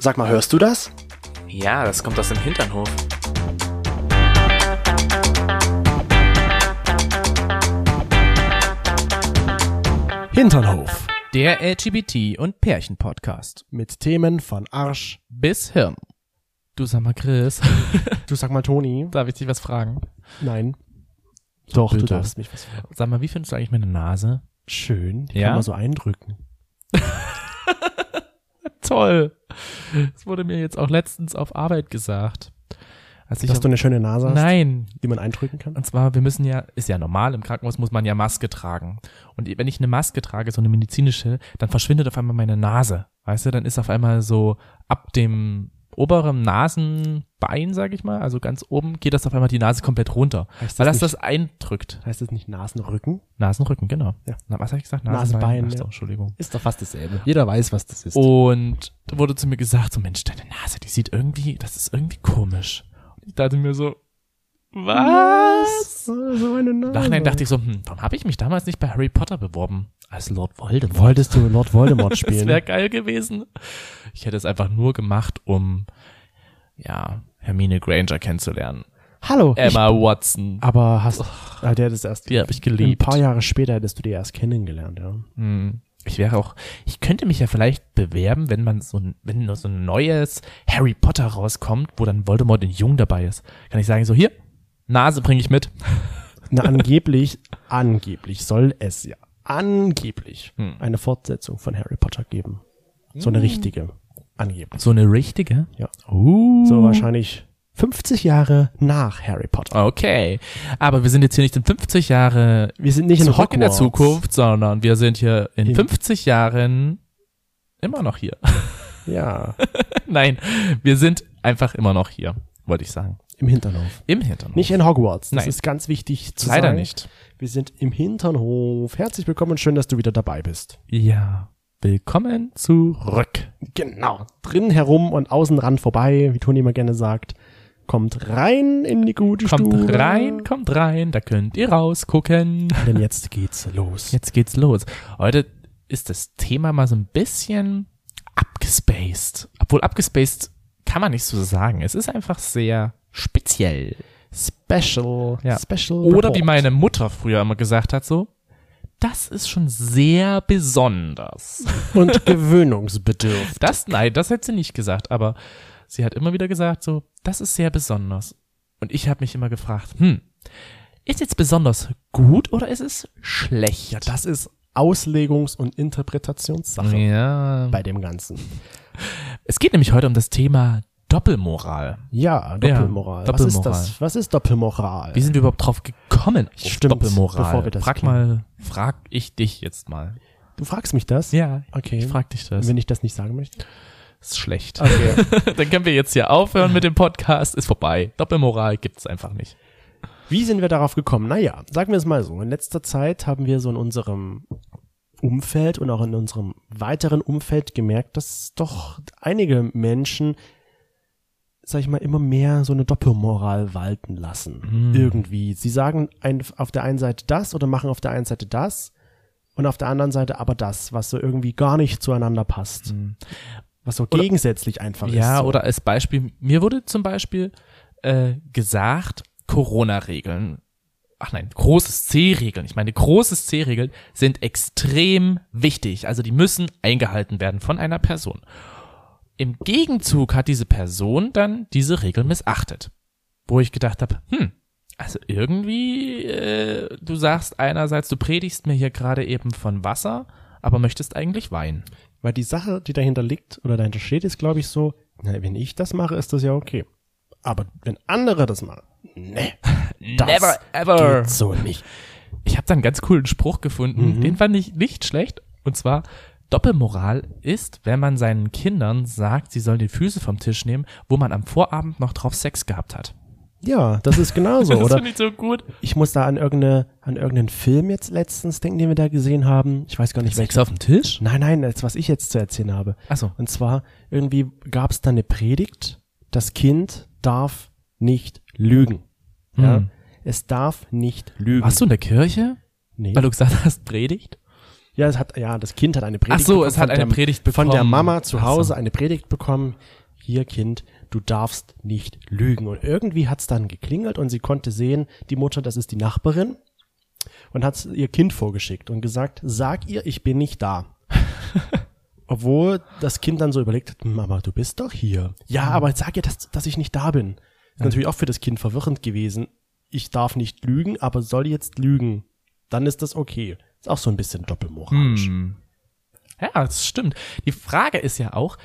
Sag mal, hörst du das? Ja, das kommt aus dem Hinternhof. Hinternhof. Der LGBT- und Pärchen-Podcast. Mit Themen von Arsch. Bis Hirn. Du sag mal, Chris, Du sag mal, Toni. darf ich dich was fragen? Nein. Doch, du Bitte. darfst mich was fragen. Sag mal, wie findest du eigentlich meine Nase? Schön. Die Ja? kann man so eindrücken. Toll. Das wurde mir jetzt auch letztens auf Arbeit gesagt. Als ich Dass du eine schöne Nase hast, Nein. die man eindrücken kann. Und zwar, wir müssen ja, ist ja normal, im Krankenhaus muss man ja Maske tragen. Und wenn ich eine Maske trage, so eine medizinische, dann verschwindet auf einmal meine Nase. Weißt du, dann ist auf einmal so ab dem oberen Nasenbein, sag ich mal, also ganz oben, geht das auf einmal die Nase komplett runter. Heißt Weil das das nicht- das eindrückt. Heißt das nicht Nasenrücken? Nasenrücken, genau. Ja. Na, was habe ich gesagt? Nasenbein, so, ja. Entschuldigung. Ist doch fast dasselbe. Jeder weiß, was das ist. Und da wurde zu mir gesagt, so Mensch, deine Nase, die sieht irgendwie, das ist irgendwie komisch. Und ich dachte mir so, was? So eine Nase. Nachhinein dachte ich so, hm, warum habe ich mich damals nicht bei Harry Potter beworben? Als Lord Voldemort. Wolltest du Lord Voldemort Das spielen? wäre geil gewesen. Ich hätte es einfach nur gemacht, um, ja, Hermine Granger kennenzulernen. Hallo. Emma Watson. Ich, aber hast, ah, der hat es erst, Die habe ich ein geliebt. paar Jahre später hättest du die erst kennengelernt, ja. Hm. Ich wäre auch, ich könnte mich ja vielleicht bewerben, wenn man so ein, wenn nur so ein neues Harry Potter rauskommt, wo dann Voldemort in Jung dabei ist. Kann ich sagen, so hier, Nase bringe ich mit. Na, angeblich, angeblich soll es ja angeblich Hm. eine Fortsetzung von Harry Potter geben. So eine richtige. Angeblich. So eine richtige? Ja. Uh. So wahrscheinlich 50 Jahre nach Harry Potter. Okay. Aber wir sind jetzt hier nicht in 50 Jahre Wir sind nicht in zurück in der Hogwarts. Zukunft, sondern wir sind hier in In- 50 Jahren immer noch hier. Ja, Nein, wir sind einfach immer noch hier, wollte ich sagen. Im Hinternhof. Im Hinternhof. Nicht in Hogwarts. Das Nein. ist ganz wichtig zu Leider sagen. nicht. Wir sind im Hinternhof. Herzlich willkommen und schön, dass du wieder dabei bist. Ja. Willkommen zurück. Genau. Drin herum und außen ran vorbei, wie Toni immer gerne sagt. Kommt rein in die gute Kommt Stube. rein, kommt rein, da könnt ihr rausgucken. Denn jetzt geht's los. Jetzt geht's los. Heute ist das Thema mal so ein bisschen abgespaced. Obwohl abgespaced kann man nicht so sagen. Es ist einfach sehr speziell. Special. Ja. Special. Oder Report. wie meine Mutter früher immer gesagt hat, so, das ist schon sehr besonders. Und gewöhnungsbedürftig. Das, nein, das hätte sie nicht gesagt, aber sie hat immer wieder gesagt, so, das ist sehr besonders. Und ich habe mich immer gefragt, hm, ist jetzt besonders gut oder ist es schlecht? Ja, das ist Auslegungs- und Interpretationssache ja. bei dem Ganzen. Es geht nämlich heute um das Thema Doppelmoral. Ja, Doppelmoral. Ja, Was ist Doppelmoral. das? Was ist Doppelmoral? Wie sind wir überhaupt drauf gekommen auf Stimmt, Doppelmoral? bevor wir das frag mal, frag ich dich jetzt mal. du fragst mich das? Ja, Okay. ich frag dich das. Wenn ich das nicht sagen möchte? Ist schlecht. Okay. Dann können wir jetzt hier aufhören mit dem Podcast. Ist vorbei. Doppelmoral gibt's einfach nicht. Wie sind wir darauf gekommen? Naja, sagen wir es mal so. In letzter Zeit haben wir so in unserem Umfeld und auch in unserem weiteren Umfeld gemerkt, dass doch einige Menschen, sag ich mal, immer mehr so eine Doppelmoral walten lassen. Hm. Irgendwie. Sie sagen ein, auf der einen Seite das oder machen auf der einen Seite das und auf der anderen Seite aber das, was so irgendwie gar nicht zueinander passt. Was so Oder- gegensätzlich einfach ist. Ja, so. oder als Beispiel, mir wurde zum Beispiel äh, gesagt, Corona-Regeln, ach nein, großes C-Regeln, ich meine, großes C-Regeln sind extrem wichtig. Also die müssen eingehalten werden von einer Person. Im Gegenzug hat diese Person dann diese Regeln missachtet. Wo ich gedacht habe, hm, also irgendwie, äh, du sagst einerseits, du predigst mir hier gerade eben von Wasser, aber möchtest eigentlich Wein. Weil die Sache, die dahinter liegt oder dahinter steht, ist, glaube ich, so, na, wenn ich das mache, ist das ja okay. Aber wenn andere das machen, nee, das Never ever. geht so nicht. Ich habe da einen ganz coolen Spruch gefunden, Mhm. den fand ich nicht schlecht. Und zwar, Doppelmoral ist, wenn man seinen Kindern sagt, sie sollen die Füße vom Tisch nehmen, wo man am Vorabend noch drauf Sex gehabt hat. Ja, das ist genauso, das oder? finde ich so gut. Ich muss da an irgendeine, an irgendeinen Film jetzt letztens denken, den wir da gesehen haben. Ich weiß gar nicht, Sex welchen. auf dem Tisch? Nein, nein, das, was ich jetzt zu erzählen habe. Achso. Und zwar, irgendwie gab es da eine Predigt, das Kind darf nicht lügen. Ja? Hm. Es darf nicht lügen. Warst du in der Kirche? Nee. Weil du gesagt hast, Predigt? Ja, es hat, ja, das Kind hat eine Predigt Ach so, bekommen es hat eine der, Predigt Von der bekommen. Mama zu Ach so. Hause eine Predigt bekommen. Hier, Kind, du darfst nicht lügen. Und irgendwie hat's dann geklingelt und sie konnte sehen, die Mutter, das ist die Nachbarin. Und hat ihr Kind vorgeschickt und gesagt, sag ihr, ich bin nicht da. Obwohl das Kind dann so überlegt hat, Mama, du bist doch hier. Ja, aber sag ihr, dass, dass ich nicht da bin. Ist natürlich auch für das Kind verwirrend gewesen. Ich darf nicht lügen, aber soll jetzt lügen. Dann ist das okay. Ist auch so ein bisschen doppelmoralisch. Hm. Ja, das stimmt. Die Frage ist ja auch,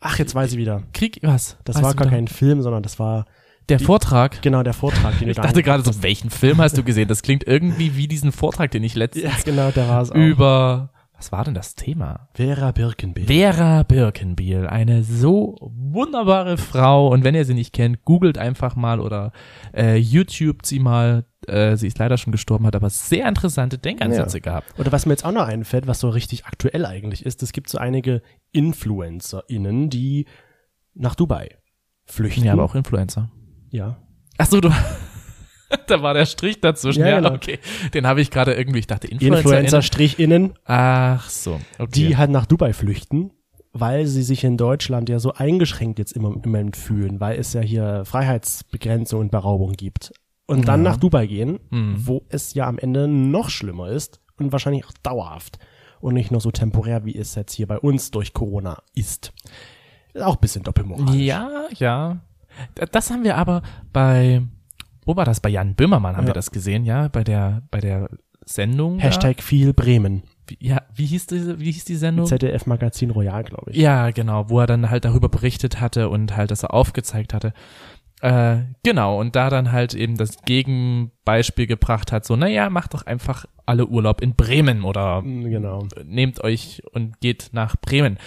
Ach, jetzt weiß ich wieder. Krieg, was? Das Weißt war gar wieder? kein Film, sondern das war Der Vortrag. genau der Vortrag, den Ich du dachte gerade so, welchen Film hast du gesehen? Das klingt irgendwie wie diesen Vortrag, den ich letztens Ja, genau, der war es auch. über, was war denn das Thema? Vera Birkenbiel. Vera Birkenbiel, eine so wunderbare Frau. Und wenn ihr sie nicht kennt, googelt einfach mal oder äh, YouTube sie mal. Äh, sie ist leider schon gestorben, hat aber sehr interessante Denkansätze Ja. gehabt. Oder was mir jetzt auch noch einfällt, was so richtig aktuell eigentlich ist, es gibt so einige InfluencerInnen, die nach Dubai flüchten. Ja, aber auch Influencer. Ja. Ach so, du. da war der Strich dazwischen. Ja, Ja, genau. okay. Den habe ich gerade irgendwie, ich dachte Influencer. Influencer-Innen, Ach so, okay. die halt nach Dubai flüchten, weil sie sich in Deutschland ja so eingeschränkt jetzt im im Moment fühlen, weil es ja hier Freiheitsbegrenzung und Beraubung gibt. Und dann Ja. nach Dubai gehen, Hm. wo es ja am Ende noch schlimmer ist und wahrscheinlich auch dauerhaft und nicht nur so temporär, wie es jetzt hier bei uns durch Corona ist. Ist auch ein bisschen doppelmoralisch. Ja, ja. Das haben wir aber bei, wo war das? Bei Jan Böhmermann haben Ja. wir das gesehen, ja, bei der, bei der Sendung. Hashtag viel Bremen. Da. Wie- Ja, wie hieß diese, wie hieß die Sendung? ZDF Magazin Royal, glaube ich. Ja, genau, wo er dann halt darüber berichtet hatte und halt das er aufgezeigt hatte. Äh, genau, und da dann halt eben das Gegenbeispiel gebracht hat, so, naja, macht doch einfach alle Urlaub in Bremen oder Mm, Genau. nehmt euch und geht nach Bremen.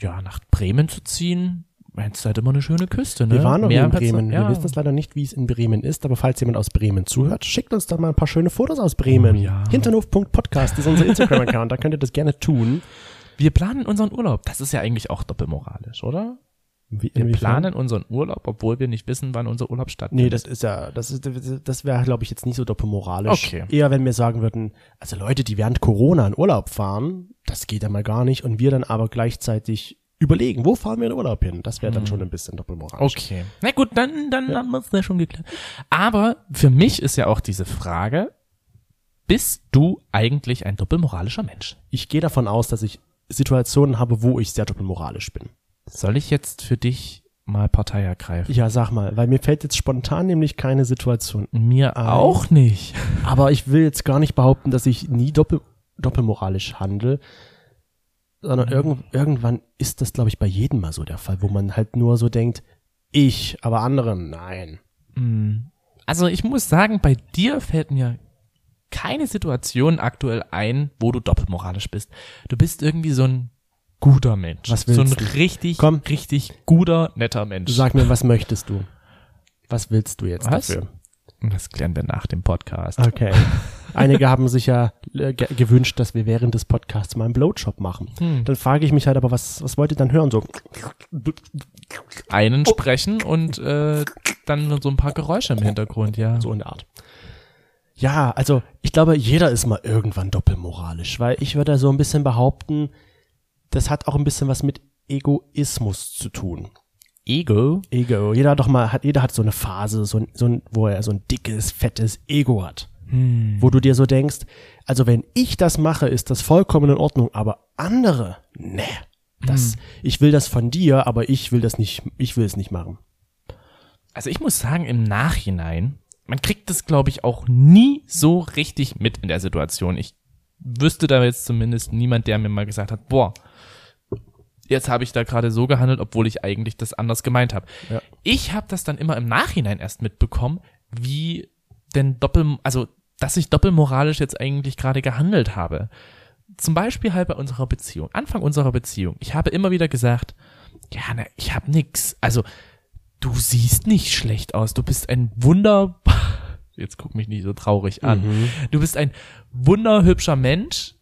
Ja, nach Bremen zu ziehen, es ist halt immer eine schöne Küste, ne? Wir waren noch Meer in Bremen. Ja. Wir wissen es leider nicht, wie es in Bremen ist, aber falls jemand aus Bremen zuhört, schickt uns doch mal ein paar schöne Fotos aus Bremen. Oh, ja. Hinternhof.podcast ist unser Instagram-Account, da könnt ihr das gerne tun. Wir planen unseren Urlaub. Das ist ja eigentlich auch doppelmoralisch, oder? Wie, Wir planen unseren Urlaub, obwohl wir nicht wissen, wann unser Urlaub stattfindet. Nee, das ist ja, das ist, das wäre, glaube ich, jetzt nicht so doppelmoralisch. Okay. Eher, wenn wir sagen würden, also Leute, die während Corona in Urlaub fahren, das geht ja mal gar nicht und wir dann aber gleichzeitig überlegen, wo fahren wir in Urlaub hin? Das wäre dann schon ein bisschen doppelmoralisch. Okay. Na gut, dann, dann haben wir es ja schon geklärt. Aber für mich ist ja auch diese Frage, bist du eigentlich ein doppelmoralischer Mensch? Ich gehe davon aus, dass ich Situationen habe, wo ich sehr doppelmoralisch bin. Soll ich jetzt für dich mal Partei ergreifen? Ja, sag mal, weil mir fällt jetzt spontan nämlich keine Situation. Mir Ein- auch nicht. Aber ich will jetzt gar nicht behaupten, dass ich nie doppel, doppelmoralisch handle, sondern irgend, irgendwann ist das, glaube ich, bei jedem mal so der Fall, wo man halt nur so denkt, ich, aber andere, nein. Hm. Also ich muss sagen, bei dir fällt mir keine Situation aktuell ein, wo du doppelmoralisch bist. Du bist irgendwie so ein guter Mensch. Was so ein willst du? richtig, Komm. richtig guter, netter Mensch. Sag mir, was möchtest du? Was willst du jetzt Was? dafür? Das klären wir nach dem Podcast. Okay. Einige haben sich ja äh, ge gewünscht, dass wir während des Podcasts mal einen Blowjob machen. Hm. Dann frage ich mich halt aber, was, was wollt ihr dann hören? So, Einen sprechen und äh, dann so ein paar Geräusche im Hintergrund, ja. so in der Art. Ja, also ich glaube, jeder ist mal irgendwann doppelmoralisch, weil ich würde so ein bisschen behaupten, das hat auch ein bisschen was mit Egoismus zu tun. Ego. Ego. Jeder hat doch mal, hat, jeder hat so eine Phase, so ein, so ein, wo er so ein dickes, fettes Ego hat. Hm. Wo du dir so denkst, also wenn ich das mache, ist das vollkommen in Ordnung, aber andere, ne. Das, ich will das von dir, aber ich will das nicht, ich will es nicht machen. Also ich muss sagen, im Nachhinein, man kriegt das, glaube ich, auch nie so richtig mit in der Situation. Ich wüsste da jetzt zumindest niemand, der mir mal gesagt hat, boah, jetzt habe ich da gerade so gehandelt, obwohl ich eigentlich das anders gemeint habe. Ja. Ich habe das dann immer im Nachhinein erst mitbekommen, wie denn doppel, also dass ich doppelmoralisch jetzt eigentlich gerade gehandelt habe. Zum Beispiel halt bei unserer Beziehung, Anfang unserer Beziehung. Ich habe immer wieder gesagt, ja, ne, ich habe nix. Also du siehst nicht schlecht aus. Du bist ein wunder, jetzt guck mich nicht so traurig an. Mhm. Du bist ein wunderhübscher Mensch,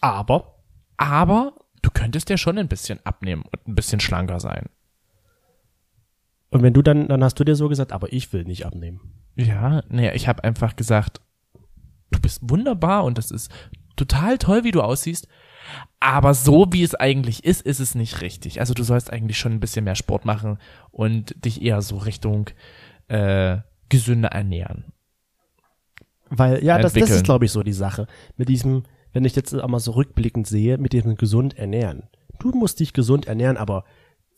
Aber aber du könntest ja schon ein bisschen abnehmen und ein bisschen schlanker sein. Und wenn du dann, dann hast du dir so gesagt, aber ich will nicht abnehmen. Ja, naja, ich habe einfach gesagt, du bist wunderbar und das ist total toll, wie du aussiehst, aber so wie es eigentlich ist, ist es nicht richtig. Also du sollst eigentlich schon ein bisschen mehr Sport machen und dich eher so Richtung äh, gesünder ernähren. Weil, ja, das, das ist, glaube ich, so die Sache. Mit diesem, wenn ich jetzt auch mal so rückblickend sehe, mit diesem gesund ernähren. Du musst dich gesund ernähren, aber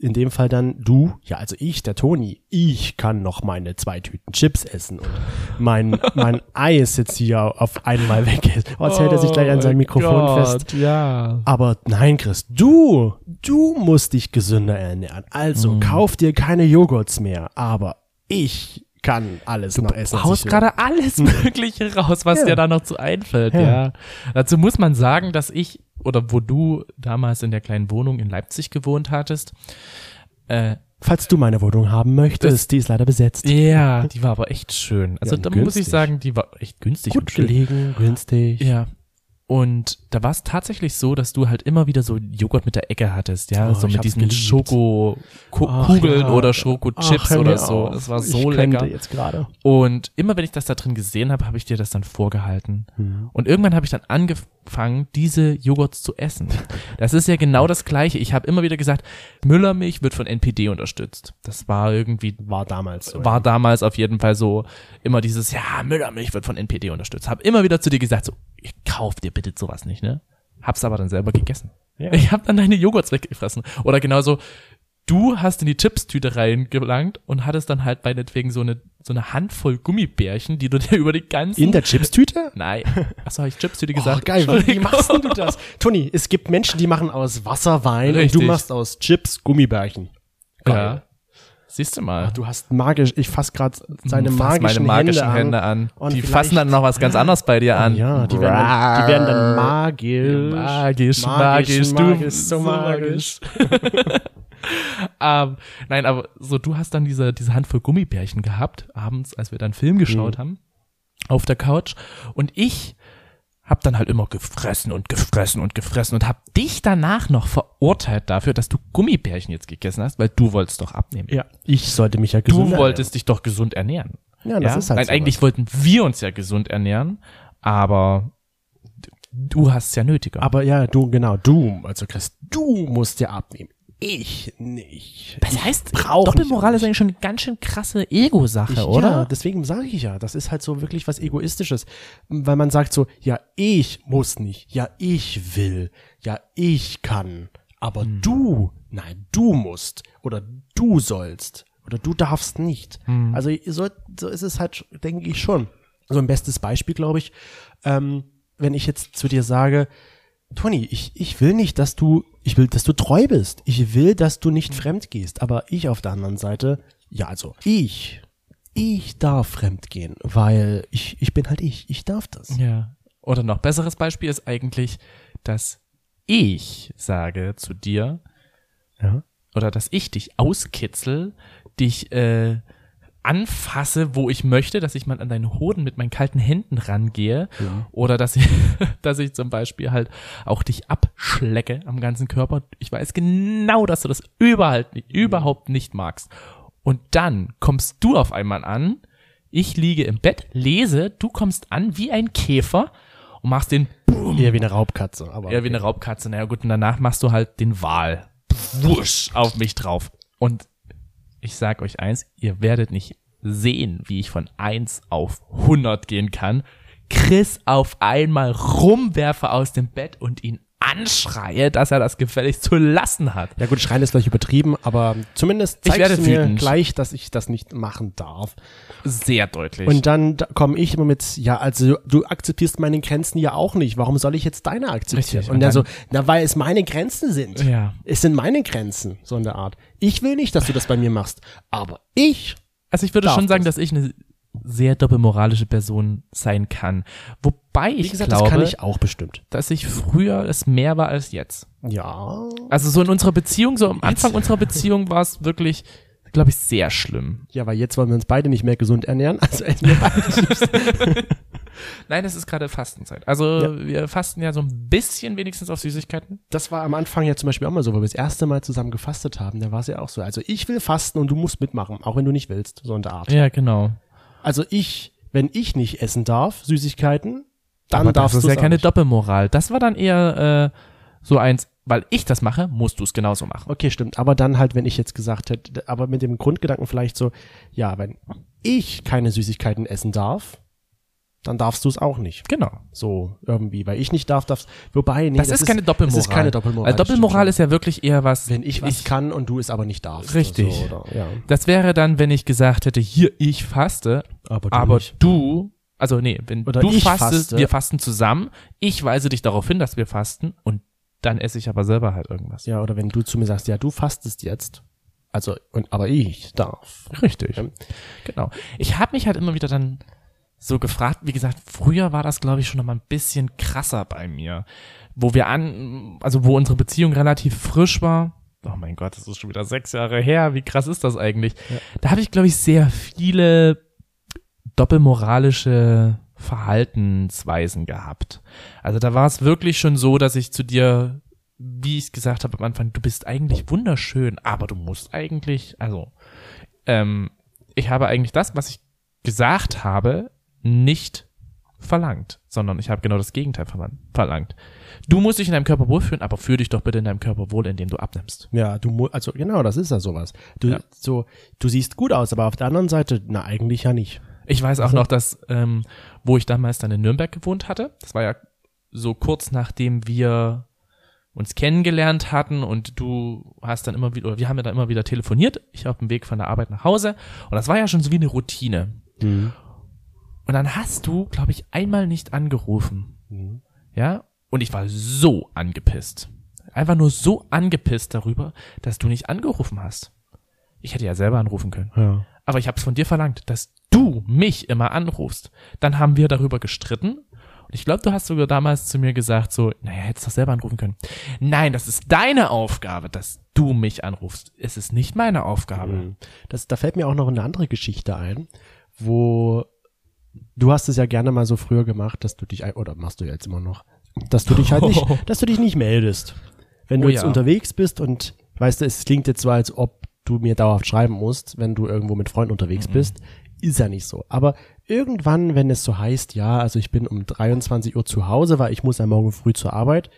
in dem Fall dann du, ja, also ich, der Toni, ich kann noch meine zwei Tüten Chips essen und mein, mein Eis jetzt hier auf einmal weg ist. Oh, jetzt hält er sich gleich an sein Mikrofon fest. Ja. Aber nein, Chris, du, du musst dich gesünder ernähren. Also kauf dir keine Joghurts mehr. Aber ich kann alles noch essen. Du haust gerade alles Mögliche raus, was Ja. dir da noch zu einfällt, ja. Ja. Dazu muss man sagen, dass ich, oder wo du damals in der kleinen Wohnung in Leipzig gewohnt hattest, äh, Falls du meine Wohnung haben möchtest, die ist leider besetzt. ja, die war aber echt schön. Also Ja, da muss ich günstig. sagen, die war echt günstig und Gut schön. gelegen, günstig. Ja. Und da war es tatsächlich so, dass du halt immer wieder so Joghurt mit der Ecke hattest, ja, Oh, so ich mit diesen. Schokokugeln ja. oder Schokochips oder so. auf. Das war Ich so könnte lecker. jetzt gerade. Und immer wenn ich das da drin gesehen habe, habe ich dir das dann vorgehalten. Und irgendwann habe ich dann angefangen, diese Joghurts zu essen. Das ist ja genau das Gleiche. Ich habe immer wieder gesagt, Müllermilch wird von NPD unterstützt. Das war irgendwie, War damals so. war damals auf jeden Fall so immer dieses, ja, Müllermilch wird von NPD unterstützt. Hab immer wieder zu dir gesagt, so, ich kauf dir bitte sowas nicht, ne? Hab's aber dann selber gegessen. Ja. Ich hab dann deine Joghurts weggefressen. Oder genauso, du hast in die Chipstüte reingelangt und hattest dann halt meinetwegen so eine, so eine Handvoll Gummibärchen, die du dir über die ganzen... In der Chipstüte? Nein. Achso, habe ich Chipstüte Oh, gesagt? geil, wie, machst du das? Toni, es gibt Menschen, die machen aus Wasser Wein und Richtig. du machst aus Chips Gummibärchen. Ja. Siehst du mal. Du hast magisch, ich fass gerade seine Fass magischen, meine magischen Hände, Hände an. Und Die fassen dann noch was ganz anderes bei dir an. Ja, die werden, dann, die werden dann magisch. Magisch, magisch, magisch, du, magisch, so magisch. ähm, nein, aber so, du hast dann diese, diese Handvoll Gummibärchen gehabt, abends, als wir dann Film geschaut Mhm. haben, auf der Couch. Und ich hab dann halt immer gefressen und gefressen und gefressen und hab dich danach noch verurteilt dafür, dass du Gummibärchen jetzt gegessen hast, weil du wolltest doch abnehmen. Ja, ich sollte mich ja Du gesund wolltest dich doch gesund ernähren. Ja, das ist halt Nein, so eigentlich wollten wir uns ja gesund ernähren, aber du hast es ja nötiger. Aber ja, du, genau, du, also Chris, du musst ja abnehmen. Ich nicht. das heißt, Doppelmoral ist eigentlich schon eine ganz schön krasse Ego-Sache, oder? Ja, deswegen sage ich ja, das ist halt so wirklich was Egoistisches. Weil man sagt so, ja, ich muss nicht, ja, ich will, ja, ich kann, aber Hm. du, nein, du musst oder du sollst oder du darfst nicht. Hm. Also so, so ist es halt, denke ich schon. So ein bestes Beispiel, glaube ich, ähm, wenn ich jetzt zu dir sage, Toni, ich, ich will nicht, dass du, ich will, dass du treu bist. Ich will, dass du nicht fremd gehst. Aber ich auf der anderen Seite, ja, also ich, ich darf fremd gehen, weil ich, ich bin halt ich. Ich darf das. Ja. Oder noch besseres Beispiel ist eigentlich, dass ich sage zu dir, Ja. oder dass ich dich auskitzel, dich äh, anfasse, wo ich möchte, dass ich mal an deinen Hoden mit meinen kalten Händen rangehe oder dass ich, dass ich zum Beispiel halt auch dich abschlecke am ganzen Körper. Ich weiß genau, dass du das überhaupt nicht, überhaupt nicht magst. Und dann kommst du auf einmal an, ich liege im Bett, lese, du kommst an wie ein Käfer und machst den Eher wie eine Raubkatze. Aber eher wie eine Raubkatze. Naja gut, und danach machst du halt den Wal. Wusch auf mich drauf. Und ich sag euch eins, ihr werdet nicht sehen, wie ich von 1 auf 100 gehen kann. Chris auf einmal rumwerfe aus dem Bett und ihn anschreie, dass er das gefälligst zu lassen hat. ja gut, schreien ist vielleicht übertrieben, aber zumindest Ich zeigst werde du mir wütend. gleich, dass ich das nicht machen darf. Sehr deutlich. Und dann da komme ich immer mit, ja, also du akzeptierst meine Grenzen ja auch nicht. Warum soll ich jetzt deine akzeptieren? Richtig, Und, und dann so, na, weil es meine Grenzen sind. Ja. Es sind meine Grenzen, so in der Art. Ich will nicht, dass du das bei mir machst. Aber ich, Also ich würde schon sagen, das. dass ich eine sehr doppelmoralische Person sein kann. Wobei wie ich gesagt, glaube, das kann ich auch bestimmt. dass ich früher es mehr war als jetzt. Ja. Also so in unserer Beziehung, so am Anfang unserer Beziehung war es wirklich, glaube ich, sehr schlimm. Ja, weil jetzt wollen wir uns beide nicht mehr gesund ernähren. Also essen wir beide. Nein, es ist gerade Fastenzeit. Also wir fasten ja so ein bisschen wenigstens auf Süßigkeiten. Das war am Anfang ja zum Beispiel auch mal so, weil wir das erste Mal zusammen gefastet haben. Da war es ja auch so. Also ich will fasten und du musst mitmachen, auch wenn du nicht willst, so in der Art. Ja, genau. Also ich, wenn ich nicht essen darf, Süßigkeiten, dann Aber darfst das du ist ja keine Doppelmoral. Das war dann eher äh, so eins, weil ich das mache, musst du es genauso machen. Okay, stimmt. Aber dann halt, wenn ich jetzt gesagt hätte, aber mit dem Grundgedanken vielleicht so, ja, wenn ich keine Süßigkeiten essen darf, dann darfst du es auch nicht. Genau. So irgendwie, weil ich nicht darf, darfst. Wobei, nee, das, ist keine Doppelmoral. Das ist keine Doppelmoral. Weil Doppelmoral das ist ja wirklich eher was. wenn ich was kann und du es aber nicht darfst. Richtig. So, oder, ja. Das wäre dann, wenn ich gesagt hätte, hier, ich faste, Aber du aber nicht. du, also nee, wenn Oder du fastest, faste. wir fasten zusammen, ich weise dich darauf hin, dass wir fasten und dann esse ich aber selber halt irgendwas. Ja, oder wenn du zu mir sagst, ja, du fastest jetzt. Also, und, aber ich darf. Richtig. Ja. Genau. Ich habe mich halt immer wieder dann so gefragt, wie gesagt, früher war das, glaube ich, schon noch mal ein bisschen krasser bei mir. Wo wir an, also wo unsere Beziehung relativ frisch war. Oh mein Gott, das ist schon wieder sechs Jahre her. Wie krass ist das eigentlich? Da habe ich, glaube ich, sehr viele doppelmoralische Verhaltensweisen gehabt. Also da war es wirklich schon so, dass ich zu dir, wie ich es gesagt habe am Anfang, du bist eigentlich wunderschön, aber du musst eigentlich, also ähm, ich habe eigentlich das, was ich gesagt habe, nicht verlangt, sondern ich habe genau das Gegenteil verlan- verlangt. Du musst dich in deinem Körper wohlfühlen, aber fühl dich doch bitte in deinem Körper wohl, indem du abnimmst. Ja, du also genau, das ist ja sowas. Du Ja. so, du siehst gut aus, aber auf der anderen Seite, na eigentlich ja nicht. Ich weiß auch noch, dass, ähm, wo ich damals dann in Nürnberg gewohnt hatte, das war ja so kurz nachdem wir uns kennengelernt hatten und du hast dann immer wieder, oder wir haben ja dann immer wieder telefoniert, ich auf dem Weg von der Arbeit nach Hause und das war ja schon so wie eine Routine. Mhm. Und dann hast du, glaube ich, einmal nicht angerufen. Mhm. Ja? Und ich war so angepisst. Einfach nur so angepisst darüber, dass du nicht angerufen hast. Ich hätte ja selber anrufen können. Ja. Aber ich habe es von dir verlangt, dass du mich immer anrufst. Dann haben wir darüber gestritten. Und ich glaube, du hast sogar damals zu mir gesagt, so, naja, hättest doch selber anrufen können. Nein, das ist deine Aufgabe, dass du mich anrufst. Es ist nicht meine Aufgabe. Mhm. Das, da fällt mir auch noch eine andere Geschichte ein, wo du hast es ja gerne mal so früher gemacht, dass du dich, oder machst du jetzt immer noch, dass du dich halt nicht, dass du dich nicht meldest. Wenn du Oh jetzt ja. unterwegs bist und, weißt du, es klingt jetzt so, als ob du mir dauerhaft schreiben musst, wenn du irgendwo mit Freunden unterwegs Mhm. bist, ist ja nicht so. Aber irgendwann, wenn es so heißt, ja, also ich bin um 23 Uhr zu Hause, weil ich muss ja morgen früh zur Arbeit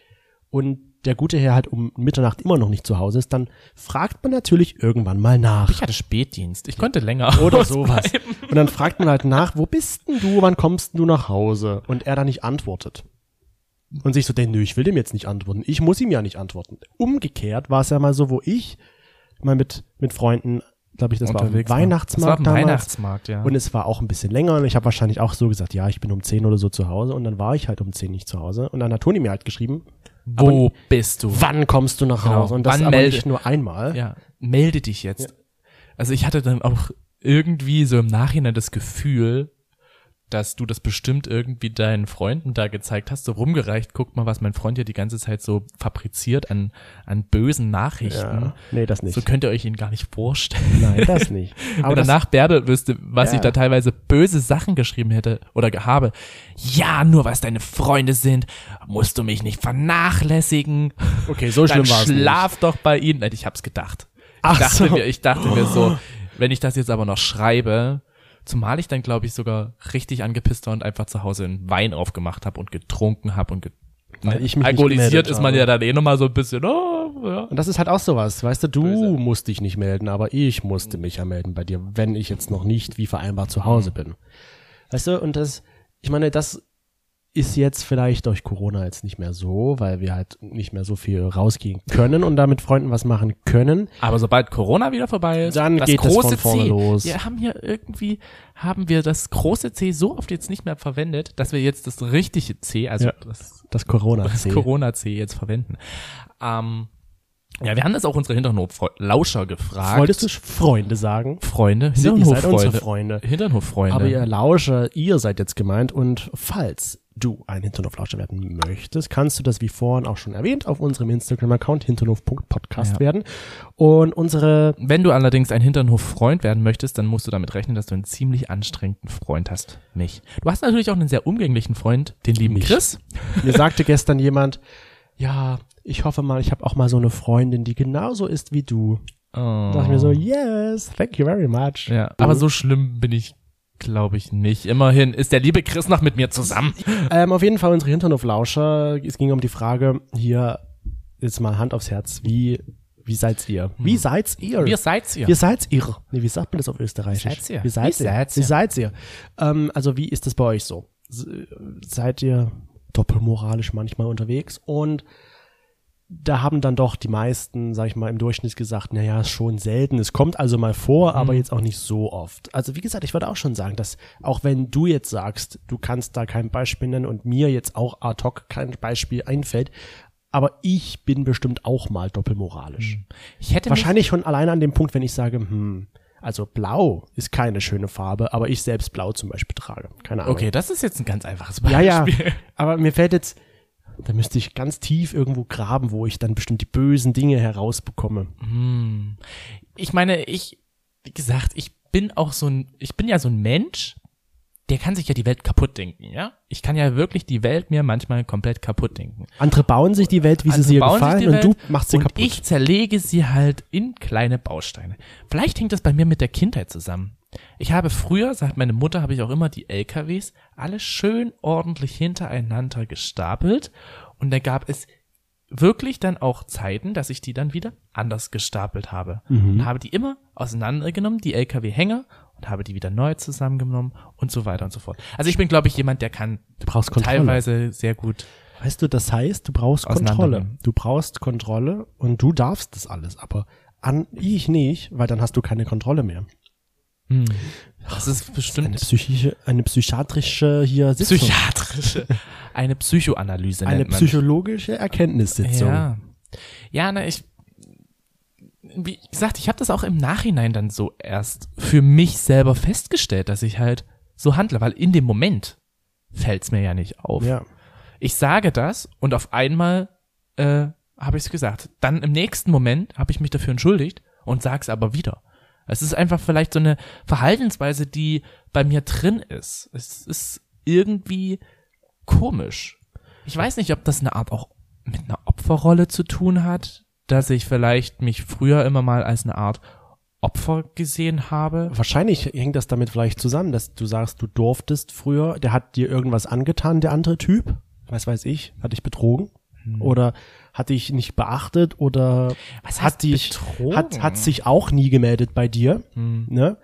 und der gute Herr halt um Mitternacht immer noch nicht zu Hause ist, dann fragt man natürlich irgendwann mal nach. Ich hatte Spätdienst. Ich konnte länger Oder sowas. Und dann fragt man halt nach, wo bist denn du, wann kommst denn du nach Hause? Und er dann nicht antwortet. Und sich so denkt, nö, ich will dem jetzt nicht antworten. Ich muss ihm ja nicht antworten. Umgekehrt war es ja mal so, wo ich mal mit, mit Freunden, glaube ich, das war auf dem Unterwegs war. Weihnachtsmarkt Das war damals. Weihnachtsmarkt, ja. Und es war auch ein bisschen länger und ich habe wahrscheinlich auch so gesagt, ja, ich bin um 10 oder so zu Hause und dann war ich halt um 10 nicht zu Hause und dann hat Toni mir halt geschrieben, Wo bist du? wann kommst du nach Genau. Hause? Und das Wann aber melde- nicht nur einmal. Ja, melde dich jetzt. Also ich hatte dann auch irgendwie so im Nachhinein das Gefühl, dass du das bestimmt irgendwie deinen Freunden da gezeigt hast, so rumgereicht, guck mal, was mein Freund hier die ganze Zeit so fabriziert an, an bösen Nachrichten. Ja. Nee, das nicht. So könnt ihr euch ihn gar nicht vorstellen. Nein, das nicht. Aber danach Bärde wüsste, was Ja. ich da teilweise böse Sachen geschrieben hätte oder habe. Ja, nur weil es deine Freunde sind, musst du mich nicht vernachlässigen. okay, so schlimm war es nicht. schlaf doch bei ihnen. Nein, ich hab's gedacht. Ach ich dachte so. mir, ich dachte mir so, wenn ich das jetzt aber noch schreibe, zumal ich dann glaube ich sogar richtig angepisst war und einfach zu Hause einen Wein aufgemacht habe und getrunken habe und ge Weil ne, ich mich alkoholisiert ist man ja dann eh nochmal so ein bisschen, oh, ja. Und das ist halt auch sowas, weißt du, du Böse. musst dich nicht melden, aber ich musste mich ja melden bei dir, wenn ich jetzt noch nicht wie vereinbart zu Hause Mhm. bin. Weißt du, und das, ich meine, das ist jetzt vielleicht durch Corona jetzt nicht mehr so, weil wir halt nicht mehr so viel rausgehen können und da mit Freunden was machen können. Aber sobald Corona wieder vorbei ist, Dann das geht es große von vorne C, los. wir haben hier irgendwie, haben wir das große C so oft jetzt nicht mehr verwendet, dass wir jetzt das richtige C, also Ja. das Das Corona das C. Corona-C jetzt verwenden. Ähm, ja, wir haben das auch unsere Hinterhof-Lauscher gefragt. Wolltest du Freunde sagen? Freunde? Hinterhof-Freunde. Freunde. Hinterhof-Freunde. Aber ihr Lauscher, ihr seid jetzt gemeint und falls du ein Hinterhoflauscher werden möchtest, kannst du das wie vorhin auch schon erwähnt auf unserem Instagram-Account hinterhof.podcast Ja. werden. Und unsere, Wenn du allerdings ein Hinternhof-Freund werden möchtest, dann musst du damit rechnen, dass du einen ziemlich anstrengenden Freund hast. Mich. Du hast natürlich auch einen sehr umgänglichen Freund, den lieben Mich. Chris. mir sagte gestern jemand, ja, ich hoffe mal, ich habe auch mal so eine Freundin, die genauso ist wie du. Oh. Da dachte ich mir so, yes, thank you very much. ja, aber so schlimm bin ich glaube ich nicht. Immerhin ist der liebe Chris noch mit mir zusammen. Ähm, auf jeden Fall unsere Hinternhoflauscher. Es ging um die Frage hier, jetzt mal Hand aufs Herz, wie, wie seid ihr? Wie seid ihr? Wie seid ihr? Wie seid ihr? Nee, wie sagt man das auf Österreichisch? Wie seid ihr? Wie seid Wie ihr? seid Wie ihr? seid ihr? Ähm, also wie ist das bei euch so? Seid ihr doppelmoralisch manchmal unterwegs? Und da haben dann doch die meisten, sag ich mal, im Durchschnitt gesagt, naja, schon selten. Es kommt also mal vor, aber jetzt auch nicht so oft. Also wie gesagt, ich würde auch schon sagen, dass auch wenn du jetzt sagst, du kannst da kein Beispiel nennen und mir jetzt auch ad hoc kein Beispiel einfällt, aber ich bin bestimmt auch mal doppelmoralisch. Ich hätte Wahrscheinlich schon alleine an dem Punkt, wenn ich sage, hm, also blau ist keine schöne Farbe, aber ich selbst blau zum Beispiel trage. Keine Ahnung. okay, das ist jetzt ein ganz einfaches Ja, Beispiel. ja. Aber mir fällt jetzt, da müsste ich ganz tief irgendwo graben, wo ich dann bestimmt die bösen Dinge herausbekomme. Ich meine, ich, wie gesagt, ich bin auch so ein, ich bin ja so ein Mensch, der kann sich ja die Welt kaputt denken, ja? Ich kann ja wirklich die Welt mir manchmal komplett kaputt denken. Andere bauen sich die Welt, wie Andere sie sich gefallen und du machst sie und kaputt. ich zerlege sie halt in kleine Bausteine. Vielleicht hängt das bei mir mit der Kindheit zusammen. Ich habe früher, sagt meine Mutter, habe ich auch immer die LKWs alle schön ordentlich hintereinander gestapelt und da gab es wirklich dann auch Zeiten, dass ich die dann wieder anders gestapelt habe. Mhm. Und habe die immer auseinandergenommen, die LKW-Hänger, und habe die wieder neu zusammengenommen und so weiter und so fort. Also ich bin, glaube ich, jemand, der kann du brauchst Kontrolle. teilweise sehr gut. Weißt du, das heißt, du brauchst Kontrolle. Du brauchst Kontrolle und du darfst das alles, aber an ich nicht, weil dann hast du keine Kontrolle mehr. Hm, das ist Eine bestimmt psychische, eine psychiatrische hier Sitzung. psychiatrische, eine Psychoanalyse eine nennt man. psychologische Erkenntnissitzung. Ja, ja, na ich, wie gesagt, ich habe das auch im Nachhinein dann so erst für mich selber festgestellt, dass ich halt so handle, weil in dem Moment fällt's mir ja nicht auf. ja. Ich sage das und auf einmal äh, habe ich es gesagt. Dann im nächsten Moment habe ich mich dafür entschuldigt und sag's aber wieder. Es ist einfach vielleicht so eine Verhaltensweise, die bei mir drin ist. Es ist irgendwie komisch. Ich weiß nicht, ob das eine Art auch mit einer Opferrolle zu tun hat, dass ich vielleicht mich früher immer mal als eine Art Opfer gesehen habe. Wahrscheinlich hängt das damit vielleicht zusammen, dass du sagst, du durftest früher, der hat dir irgendwas angetan, der andere Typ, was weiß ich, hat dich betrogen oder hat dich nicht beachtet oder hat dich betrogen? hat hat sich auch nie gemeldet bei dir, Hm. ne?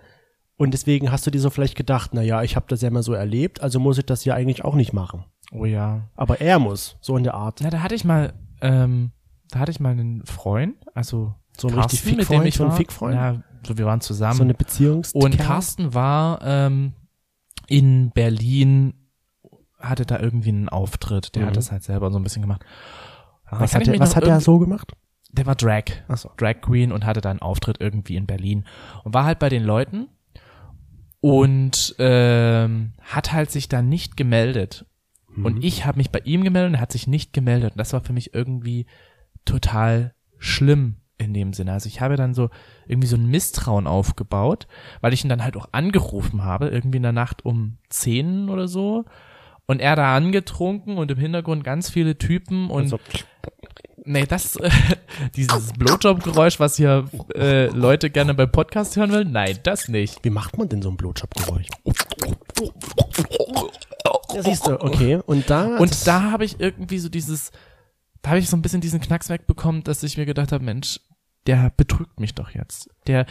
Und deswegen hast du dir so vielleicht gedacht, na ja, ich habe das ja mal so erlebt, also muss ich das ja eigentlich auch nicht machen. Oh ja. Aber er muss, so in der Art. Na, da hatte ich mal, ähm, da hatte ich mal einen Freund, also So ein Carsten, richtig mit dem Fickfreund, ich so ein. Fickfreund? Ja, so wir waren zusammen. So eine Beziehungs und Carsten war ähm, in Berlin, hatte da irgendwie einen Auftritt. Der Mhm. hat das halt selber so ein bisschen gemacht. Da was hat, er, mich was hat er so gemacht? Der war Drag. Ach so. Drag Queen und hatte da einen Auftritt irgendwie in Berlin und war halt bei den Leuten und ähm, hat halt sich da nicht gemeldet. Mhm. Und ich habe mich bei ihm gemeldet und er hat sich nicht gemeldet. Und das war für mich irgendwie total schlimm in dem Sinne. Also ich habe dann so irgendwie so ein Misstrauen aufgebaut, weil ich ihn dann halt auch angerufen habe, irgendwie in der Nacht um 10 oder so. Und er da angetrunken und im Hintergrund ganz viele Typen und Also, Nee, das, äh, dieses Blowjob-Geräusch, was hier äh, Leute gerne beim Podcast hören wollen, nein, das nicht. wie macht man denn so ein Blowjob-Geräusch? Ja, siehst du, okay. Und da, Und da habe ich irgendwie so dieses, da habe ich so ein bisschen diesen Knacks wegbekommen, dass ich mir gedacht habe, Mensch, der betrügt mich doch jetzt. Der,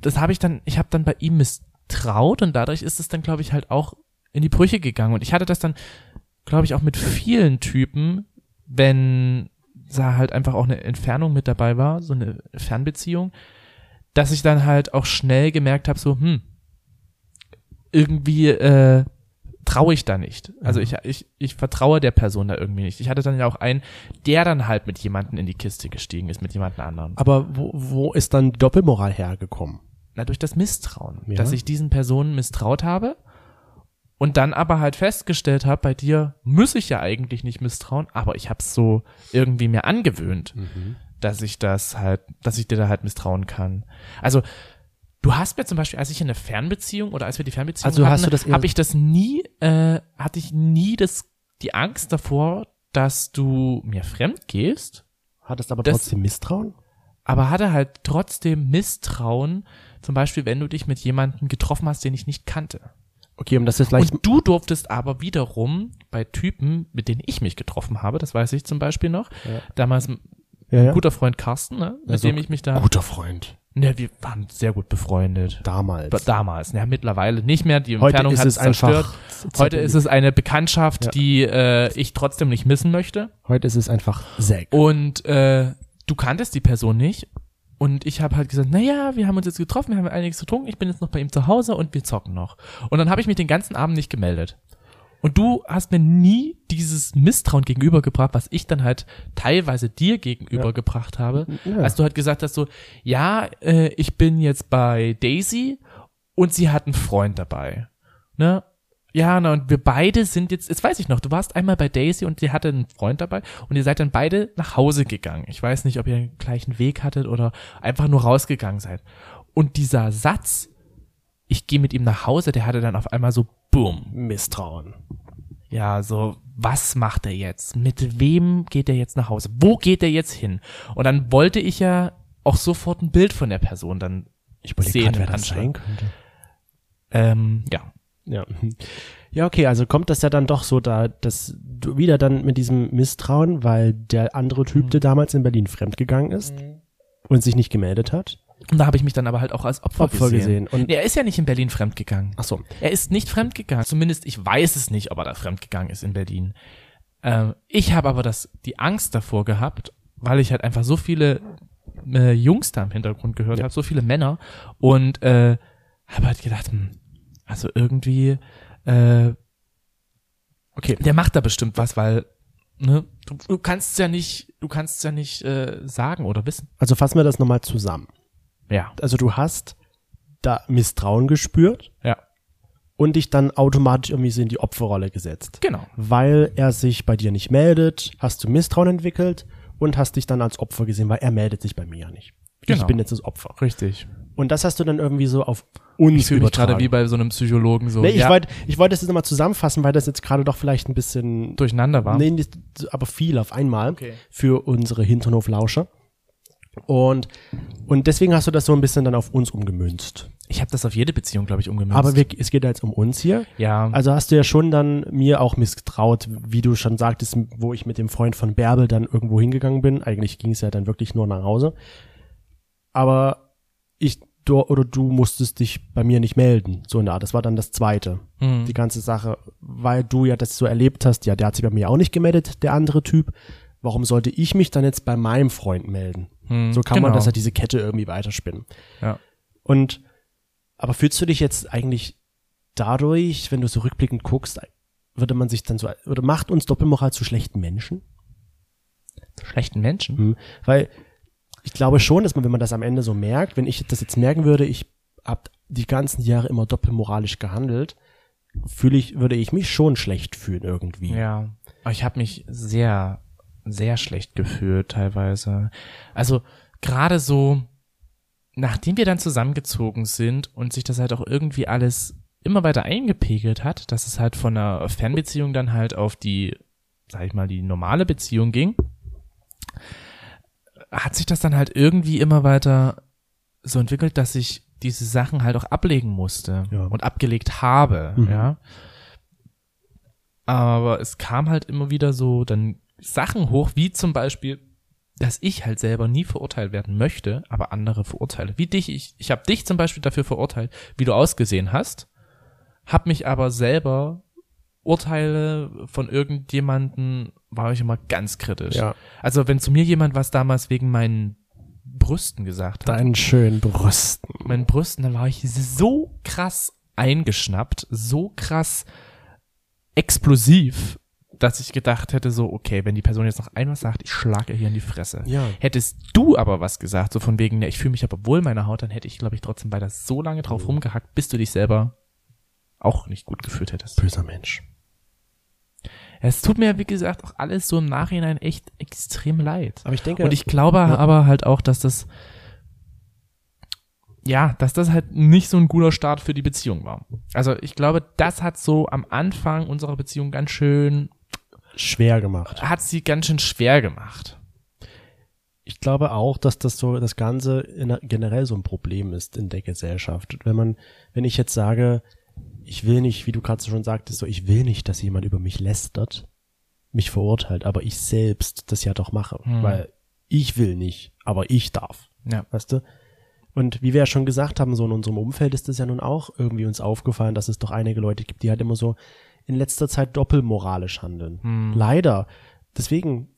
das habe ich dann, ich habe dann bei ihm misstraut und dadurch ist es dann, glaube ich, halt auch in die Brüche gegangen. Und ich hatte das dann, glaube ich, auch mit vielen Typen, wenn da halt einfach auch eine Entfernung mit dabei war, so eine Fernbeziehung, dass ich dann halt auch schnell gemerkt habe, so, hm, irgendwie äh, traue ich da nicht. Also ich, ich, ich vertraue der Person da irgendwie nicht. Ich hatte dann ja auch einen, der dann halt mit jemandem in die Kiste gestiegen ist, mit jemand anderen. aber wo, wo ist dann Doppelmoral hergekommen? Na, durch das Misstrauen. Ja. Dass ich diesen Personen misstraut habe und dann aber halt festgestellt habe, bei dir muss ich ja eigentlich nicht misstrauen, aber ich habe es so irgendwie mir angewöhnt, dass ich das halt, dass ich dir da halt misstrauen kann. Also du hast mir zum Beispiel, als ich in eine Fernbeziehung oder als wir die Fernbeziehung Also hast hatten, du das eher- habe ich das nie, äh, hatte ich nie das, die Angst davor, dass du mir fremd gehst, Hattest aber Das- trotzdem Misstrauen? aber hatte halt trotzdem Misstrauen, zum Beispiel, wenn du dich mit jemandem getroffen hast, den ich nicht kannte. Okay, um das jetzt vielleicht. Und du durftest aber wiederum bei Typen, mit denen ich mich getroffen habe, das weiß ich zum Beispiel noch, Ja. damals ja, ja. guter Freund Carsten, ne, mit Also, dem ich mich da, Guter Freund. ne, wir waren sehr gut befreundet. Damals. Aber Damals, ja, mittlerweile nicht mehr, die Heute Entfernung ist hat es zerstört. einfach. Heute ist es eine Bekanntschaft, Ja. die äh, ich trotzdem nicht missen möchte. Heute ist es einfach Zack. Und äh, du kanntest die Person nicht. Und ich habe halt gesagt, na ja, wir haben uns jetzt getroffen, wir haben einiges getrunken, ich bin jetzt noch bei ihm zu Hause und wir zocken noch. Und dann habe ich mich den ganzen Abend nicht gemeldet. Und du hast mir nie dieses Misstrauen gegenübergebracht, was ich dann halt teilweise dir gegenübergebracht habe. Ja. Als du halt gesagt hast so, ja, äh, ich bin jetzt bei Daisy und sie hat einen Freund dabei. Ne? Ja, na, und wir beide sind jetzt, jetzt weiß ich noch, du warst einmal bei Daisy und sie hatte einen Freund dabei und ihr seid dann beide nach Hause gegangen. Ich weiß nicht, ob ihr den gleichen Weg hattet oder einfach nur rausgegangen seid. Und dieser Satz, ich gehe mit ihm nach Hause, der hatte dann auf einmal so Boom. Misstrauen. Ja, so, was macht er jetzt? Mit wem geht er jetzt nach Hause? Wo geht er jetzt hin? Und dann wollte ich ja auch sofort ein Bild von der Person dann Ich sehen wer das sein könnte. Ähm, ja. Ja. Ja, okay, also kommt das ja dann doch so da, dass du wieder dann mit diesem Misstrauen, weil der andere Typ, der damals in Berlin fremdgegangen ist und sich nicht gemeldet hat, Und da habe ich mich dann aber halt auch als Opfer, Opfer gesehen. Und Nee, er ist ja nicht in Berlin fremdgegangen. ach so, Er ist nicht fremdgegangen. Zumindest ich weiß es nicht, ob er da fremdgegangen ist in Berlin. Ähm, ich habe aber das, die Angst davor gehabt, weil ich halt einfach so viele äh, Jungs da im Hintergrund gehört Ja. habe, so viele Männer und äh, habe halt gedacht, hm, also irgendwie, äh, okay. der macht da bestimmt was, weil ne, du, du kannst ja nicht, du kannst ja nicht äh, sagen oder wissen. Also fassen wir das nochmal zusammen. Ja, Also du hast da Misstrauen gespürt ja, und dich dann automatisch irgendwie so in die Opferrolle gesetzt. genau. Weil er sich bei dir nicht meldet, hast du Misstrauen entwickelt und hast dich dann als Opfer gesehen, weil er meldet sich bei mir ja nicht. Ich Genau. bin jetzt das Opfer. Richtig. Und das hast du dann irgendwie so auf uns Ich fühle mich gerade wie bei so einem Psychologen so Nee, ich ja, wollte ich wollte das jetzt nochmal zusammenfassen, weil das jetzt gerade doch vielleicht ein bisschen durcheinander war. Nee, nicht, aber viel auf einmal Okay. für unsere Hinternhoflauscher. Und, und deswegen hast du das so ein bisschen dann auf uns umgemünzt. Ich habe das auf jede Beziehung, glaube ich, umgemünzt. Aber wir, es geht ja jetzt um uns hier. ja, Also hast du ja schon dann mir auch misstraut, wie du schon sagtest, wo ich mit dem Freund von Bärbel dann irgendwo hingegangen bin. Eigentlich ging es ja dann wirklich nur nach Hause. Aber ich, du, oder du musstest dich bei mir nicht melden. So eine Art. Das war dann das Zweite. Mhm. Die ganze Sache, weil du ja das so erlebt hast. Ja, der hat sich bei mir auch nicht gemeldet, der andere Typ. Warum sollte ich mich dann jetzt bei meinem Freund melden? Mhm, So kann man genau. das ja diese Kette irgendwie weiterspinnen. Ja. Und, aber fühlst du dich jetzt eigentlich dadurch, wenn du so rückblickend guckst, würde man sich dann so, oder macht uns Doppelmoral zu schlechten Menschen? schlechten Menschen. Hm. Weil ich glaube schon, dass man, wenn man das am Ende so merkt, wenn ich das jetzt merken würde, ich hab die ganzen Jahre immer doppelmoralisch gehandelt, fühle ich, würde ich mich schon schlecht fühlen irgendwie. Ja, aber ich habe mich sehr, sehr schlecht gefühlt teilweise. Also gerade so, nachdem wir dann zusammengezogen sind und sich das halt auch irgendwie alles immer weiter eingepegelt hat, dass es halt von einer Fernbeziehung dann halt auf die, sag ich mal, die normale Beziehung ging, hat sich das dann halt irgendwie immer weiter so entwickelt, dass ich diese Sachen halt auch ablegen musste Ja. und abgelegt habe, Mhm. ja. Aber es kam halt immer wieder so dann Sachen hoch, wie zum Beispiel, dass ich halt selber nie verurteilt werden möchte, aber andere verurteile. Wie dich, ich, ich habe dich zum Beispiel dafür verurteilt, wie du ausgesehen hast, hab mich aber selber Urteile von irgendjemanden war ich immer ganz kritisch. Ja. Also wenn zu mir jemand was damals wegen meinen Brüsten gesagt hat, Deinen schönen Brüsten. meinen Brüsten, dann war ich so krass eingeschnappt, so krass explosiv, dass ich gedacht hätte, so, okay, wenn die Person jetzt noch einmal sagt, ich schlage ihr hier in die Fresse. Ja. Hättest du aber was gesagt, so von wegen, ja, ich fühle mich aber wohl in meiner Haut, dann hätte ich, glaube ich, trotzdem weiter so lange drauf rumgehackt, bis du dich selber auch nicht gut gefühlt hättest. Böser Mensch. Es tut mir, wie gesagt, auch alles so im Nachhinein echt extrem leid. Aber ich denke, Und ich glaube aber halt auch, dass das, ja, dass das halt nicht so ein guter Start für die Beziehung war. Also ich glaube, das hat so am Anfang unserer Beziehung ganz schön, schwer gemacht. hat sie ganz schön schwer gemacht. Ich glaube auch, dass das so das Ganze generell so ein Problem ist in der Gesellschaft. Wenn man, wenn ich jetzt sage, ich will nicht, wie du gerade schon sagtest, so, ich will nicht, dass jemand über mich lästert, mich verurteilt, aber ich selbst das ja doch mache, Hm. weil ich will nicht, aber ich darf, Ja. weißt du? Und wie wir ja schon gesagt haben, so in unserem Umfeld ist es ja nun auch irgendwie uns aufgefallen, dass es doch einige Leute gibt, die halt immer so in letzter Zeit doppelmoralisch handeln. Hm. Leider. Deswegen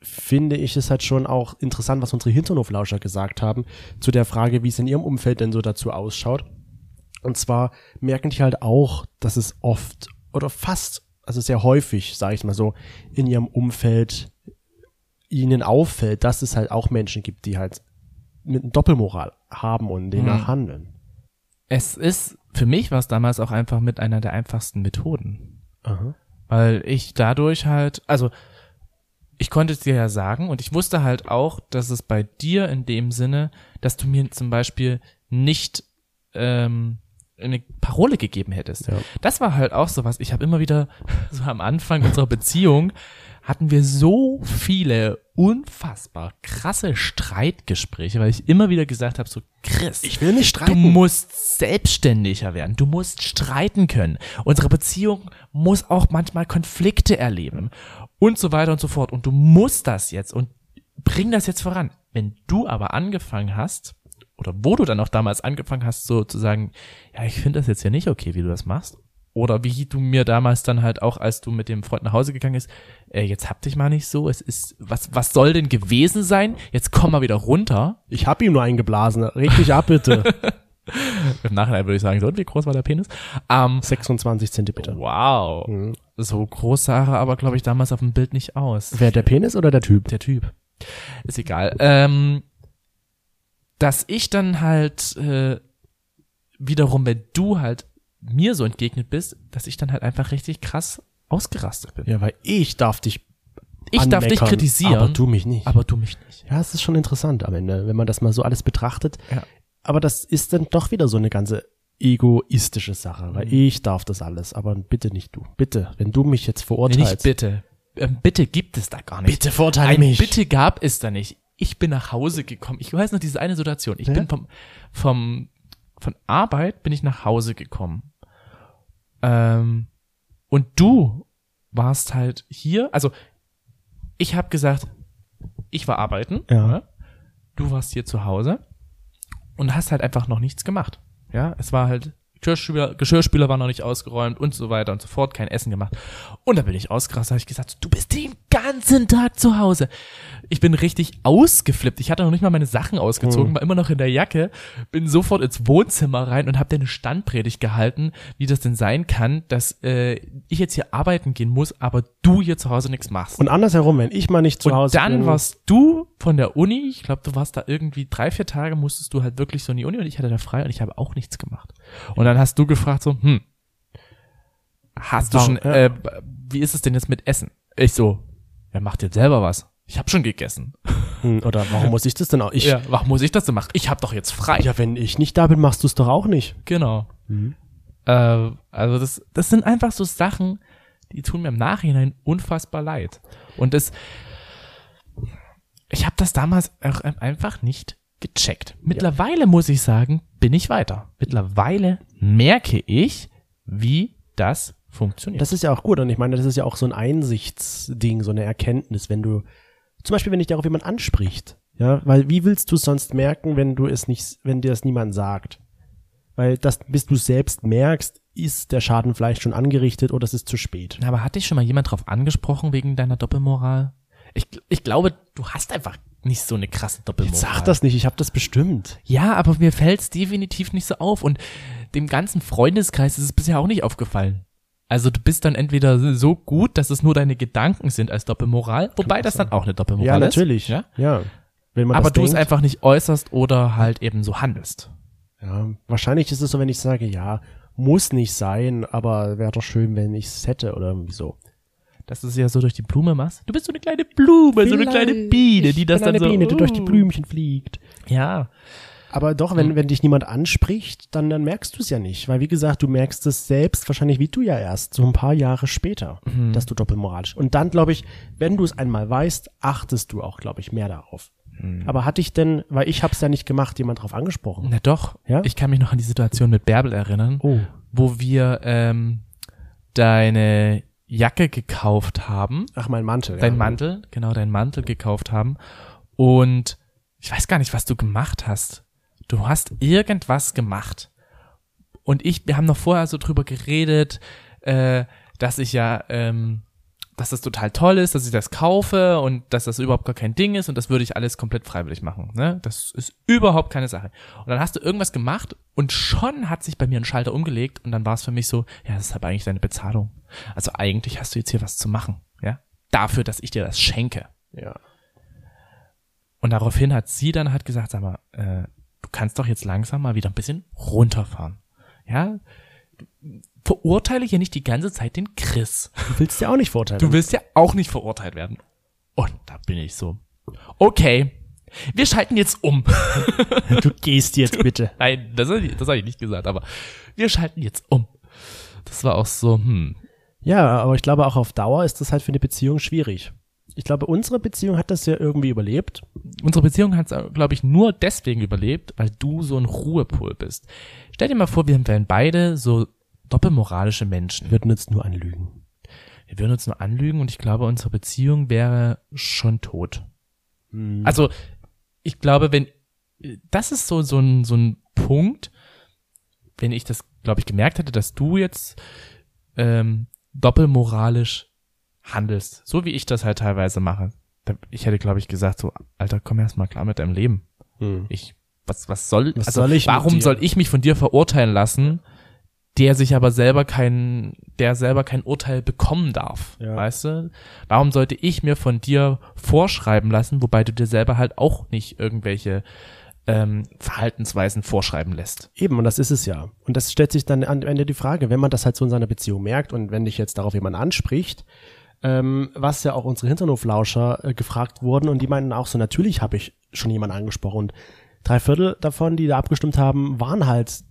finde ich es halt schon auch interessant, was unsere Hinternhoflauscher gesagt haben, zu der Frage, wie es in ihrem Umfeld denn so dazu ausschaut. Und zwar merken die halt auch, dass es oft oder fast, also sehr häufig, sage ich mal so, in ihrem Umfeld ihnen auffällt, dass es halt auch Menschen gibt, die halt mit einer Doppelmoral haben und demnach Mhm. handeln. Es ist, für mich war es damals auch einfach mit einer der einfachsten Methoden. Aha. Weil ich dadurch halt, also ich konnte es dir ja sagen und ich wusste halt auch, dass es bei dir in dem Sinne, dass du mir zum Beispiel nicht ähm, eine Parole gegeben hättest. Ja. Das war halt auch so was. Ich habe immer wieder, so am Anfang unserer Beziehung, hatten wir so viele unfassbar krasse Streitgespräche, weil ich immer wieder gesagt habe, so Chris, Ich will nicht Du streiten. musst selbstständiger werden. Du musst streiten können. Unsere Beziehung muss auch manchmal Konflikte erleben und so weiter und so fort. Und du musst das jetzt und bring das jetzt voran. Wenn du aber angefangen hast, oder wo du dann auch damals angefangen hast, so zu sagen, ja, ich finde das jetzt ja nicht okay, wie du das machst. Oder wie du mir damals dann halt auch, als du mit dem Freund nach Hause gegangen ist, äh, jetzt hab dich mal nicht so, es ist, was, was soll denn gewesen sein? Jetzt komm mal wieder runter. Ich hab ihm nur eingeblasen. Reg dich ab, bitte. Im Nachhinein würde ich sagen, so, und wie groß war der Penis? Ähm, 26 Zentimeter. wow. Mhm. So groß sah er aber, glaube ich, damals auf dem Bild nicht aus. Wer der Penis oder der Typ? Der Typ. Ist egal. Ähm, dass ich dann halt äh, wiederum, wenn du halt mir so entgegnet bist, dass ich dann halt einfach richtig krass ausgerastet bin. Ja, weil ich darf dich ich darf dich kritisieren, Aber du mich nicht. aber du mich nicht. ja, es ist schon interessant am Ende, wenn man das mal so alles betrachtet. Ja. Aber das ist dann doch wieder so eine ganze egoistische Sache, weil ich darf das alles, aber bitte nicht du. Bitte, wenn du mich jetzt Nee, verurteilst. nicht bitte. Ähm, bitte gibt es da gar nicht. Bitte verurteile Ein mich. Bitte gab es da nicht. Ich bin nach Hause gekommen. Ich weiß noch diese eine Situation. Ich Ja? bin vom, vom, von Arbeit bin ich nach Hause gekommen. Ähm, und du warst halt hier. Also, ich habe gesagt, ich war arbeiten. Ja. ne? Du warst hier zu Hause und hast halt einfach noch nichts gemacht. Ja, es war halt Geschirrspüler, Geschirrspüler war noch nicht ausgeräumt und so weiter und so fort, kein Essen gemacht. Und da bin ich ausgerastet, habe ich gesagt, du bist den ganzen Tag zu Hause. Ich bin richtig ausgeflippt. Ich hatte noch nicht mal meine Sachen ausgezogen, war immer noch in der Jacke, bin sofort ins Wohnzimmer rein und habe dir eine Standpredigt gehalten, wie das denn sein kann, dass äh, ich jetzt hier arbeiten gehen muss, aber du hier zu Hause nichts machst. Und andersherum, wenn ich mal nicht zu Und Hause dann bin. warst du von der Uni, ich glaube, du warst da irgendwie drei, vier Tage, musstest du halt wirklich so in die Uni und ich hatte da frei und ich habe auch nichts gemacht. Und dann hast du gefragt so, hm, hast du schon, äh, wie ist es denn jetzt mit Essen? Ich so, wer macht jetzt selber was? Ich habe schon gegessen. Hm, Oder warum muss ich das denn auch? Ich, ja, warum muss ich das denn machen? Ich habe doch jetzt frei. ja, wenn ich nicht da bin, machst du es doch auch nicht. Genau. Mhm. Äh, also das, das sind einfach so Sachen, die tun mir im Nachhinein unfassbar leid. Und das, ich habe das damals auch einfach nicht gecheckt. Mittlerweile muss ich sagen, bin ich weiter. Mittlerweile merke ich, wie das funktioniert. Das ist ja auch gut. Und ich meine, das ist ja auch so ein Einsichtsding, so eine Erkenntnis, wenn du, zum Beispiel, wenn dich darauf jemand anspricht. Ja, weil wie willst du es sonst merken, wenn du es nicht, wenn dir das niemand sagt? Weil das, bis du selbst merkst, ist der Schaden vielleicht schon angerichtet oder es ist zu spät. Aber hat dich schon mal jemand drauf angesprochen wegen deiner Doppelmoral? Ich, ich glaube, du hast einfach nicht so eine krasse Doppelmoral. Jetzt sag das nicht, ich habe das bestimmt. Ja, aber mir fällt's definitiv nicht so auf und dem ganzen Freundeskreis ist es bisher auch nicht aufgefallen. Also du bist dann entweder so gut, dass es nur deine Gedanken sind als Doppelmoral, wobei das dann auch eine Doppelmoral Ja, ist. natürlich. Ja? ja. Wenn man Aber du es denkt, einfach nicht äußerst oder halt eben so handelst. Ja, wahrscheinlich ist es so, wenn ich sage, ja, muss nicht sein, aber wäre doch schön, wenn ich es hätte oder irgendwie so. Dass du es ja so durch die Blume machst. Du bist so eine kleine Blume, so eine kleine Biene, die Ich das dann eine so. Biene, die durch die uh. Blümchen fliegt. Ja. Aber doch, wenn, wenn dich niemand anspricht, dann, dann merkst du es ja nicht. Weil, wie gesagt, du merkst es selbst wahrscheinlich wie du ja erst, so ein paar Jahre später, dass du doppelmoralisch. Und dann, glaube ich, wenn du es einmal weißt, achtest du auch, glaube ich, mehr darauf. Aber hatte ich denn, weil ich habe es ja nicht gemacht, jemand drauf angesprochen? Na doch. Ja? Ich kann mich noch an die Situation mit Bärbel erinnern. Oh. wo wir ähm, deine Jacke gekauft haben, Ach, mein Mantel. dein ja. Mantel, genau, dein Mantel gekauft haben. Und ich weiß gar nicht, was du gemacht hast. Du hast irgendwas gemacht. Und ich, wir haben noch vorher so drüber geredet, äh, dass ich ja, ähm, dass das total toll ist, dass ich das kaufe und dass das überhaupt gar kein Ding ist und das würde ich alles komplett freiwillig machen. Ne? Das ist überhaupt keine Sache. Und dann hast du irgendwas gemacht und schon hat sich bei mir ein Schalter umgelegt und dann war es für mich so, ja, das ist aber eigentlich deine Bezahlung. Also eigentlich hast du jetzt hier was zu machen, ja, dafür, dass ich dir das schenke. Ja. Und daraufhin hat sie dann halt gesagt, sag mal, äh, du kannst doch jetzt langsam mal wieder ein bisschen runterfahren. Ja, verurteile hier nicht die ganze Zeit den Chris. Du willst ja auch nicht verurteilen. Du willst ja auch nicht verurteilt werden. Und da bin ich so. Okay, wir schalten jetzt um. du gehst jetzt bitte. Nein, das, das habe ich nicht gesagt, aber wir schalten jetzt um. Das war auch so, hm. Ja, aber ich glaube auch auf Dauer ist das halt für eine Beziehung schwierig. Ich glaube, unsere Beziehung hat das ja irgendwie überlebt. Unsere Beziehung hat es, glaube ich, nur deswegen überlebt, weil du so ein Ruhepol bist. Stell dir mal vor, wir wären beide so doppelmoralische Menschen. Wir würden jetzt nur anlügen. Wir würden uns nur anlügen und ich glaube, unsere Beziehung wäre schon tot. Also, ich glaube, wenn, das ist so, so ein, so ein Punkt, wenn ich das, glaube ich, gemerkt hätte, dass du jetzt ähm, doppelmoralisch handelst, so wie ich das halt teilweise mache. Ich hätte, glaube ich, gesagt, so, Alter, komm erst mal klar mit deinem Leben. Hm. Ich, was, was soll, Was also, soll ich warum soll ich mich von dir verurteilen lassen, der sich aber selber kein, der selber kein Urteil bekommen darf, Ja. weißt du? Warum sollte ich mir von dir vorschreiben lassen, wobei du dir selber halt auch nicht irgendwelche ähm, Verhaltensweisen vorschreiben lässt? Eben, und das ist es ja. Und das stellt sich dann am Ende die Frage, wenn man das halt so in seiner Beziehung merkt und wenn dich jetzt darauf jemand anspricht, ähm, was ja auch unsere Hinterhoflauscher äh, gefragt wurden und die meinten auch so, natürlich habe ich schon jemanden angesprochen und drei Viertel davon, die da abgestimmt haben, waren halt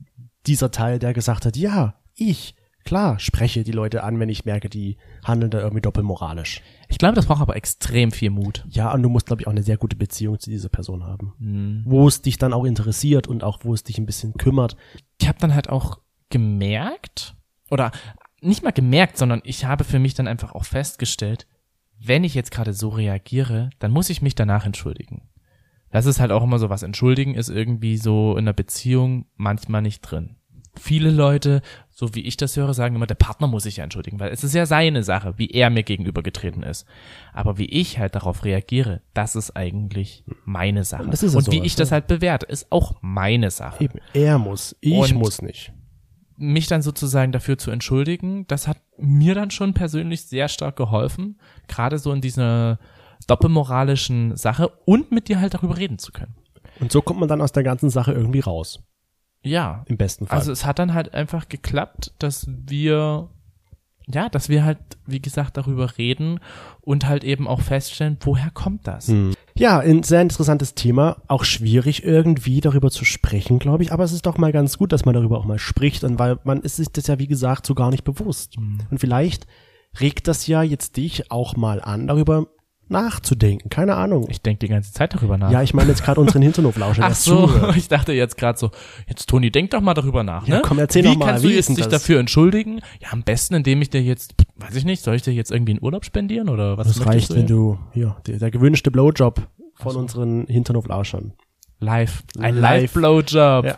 dieser Teil, der gesagt hat, ja, ich, klar, spreche die Leute an, wenn ich merke, die handeln da irgendwie doppelmoralisch. Ich glaube, das braucht aber extrem viel Mut. Ja, und du musst, glaube ich, auch eine sehr gute Beziehung zu dieser Person haben. Mhm. Wo es dich dann auch interessiert und auch wo es dich ein bisschen kümmert. ich habe dann halt auch gemerkt, oder nicht mal gemerkt, sondern ich habe für mich dann einfach auch festgestellt, wenn ich jetzt gerade so reagiere, dann muss ich mich danach entschuldigen. Das ist halt auch immer so was. Entschuldigen ist irgendwie so in einer Beziehung manchmal nicht drin. Viele Leute, so wie ich das höre, sagen immer, der Partner muss sich ja entschuldigen, weil es ist ja seine Sache, wie er mir gegenübergetreten ist. Aber wie ich halt darauf reagiere, das ist eigentlich meine Sache. Das ist ja Und wie sowas, ich das halt bewerte, ist auch meine Sache Eben, er muss, ich Und- muss nicht. Mich dann sozusagen dafür zu entschuldigen, das hat mir dann schon persönlich sehr stark geholfen, gerade so in dieser doppelmoralischen Sache und mit dir halt darüber reden zu können. Und so kommt man dann aus der ganzen Sache irgendwie raus. Ja. Im besten Fall. Also es hat dann halt einfach geklappt, dass wir, ja, dass wir halt, wie gesagt, darüber reden und halt eben auch feststellen, woher kommt das? Ja, ein sehr interessantes Thema. Auch schwierig irgendwie darüber zu sprechen, glaube ich. Aber es ist doch mal ganz gut, dass man darüber auch mal spricht. Und weil man ist sich das ja, wie gesagt, so gar nicht bewusst. Und vielleicht regt das ja jetzt dich auch mal an, darüber nachzudenken. Keine Ahnung. Ich denke die ganze Zeit darüber nach. ja, ich meine jetzt gerade unseren Hinterhoflauscher. Ach so, zuhört. ich dachte jetzt gerade so, jetzt Toni, denk doch mal darüber nach, Ja, ne? komm, erzähl wie doch mal, kannst wie du ist jetzt dich dafür entschuldigen? Ja, am besten, indem ich dir jetzt, weiß ich nicht, soll ich dir jetzt irgendwie einen Urlaub spendieren oder was Das reicht, du wenn du, ja, der, der gewünschte Blowjob von unseren Hinterhoflauschern. live, ein Live. Live-Blowjob. Ja.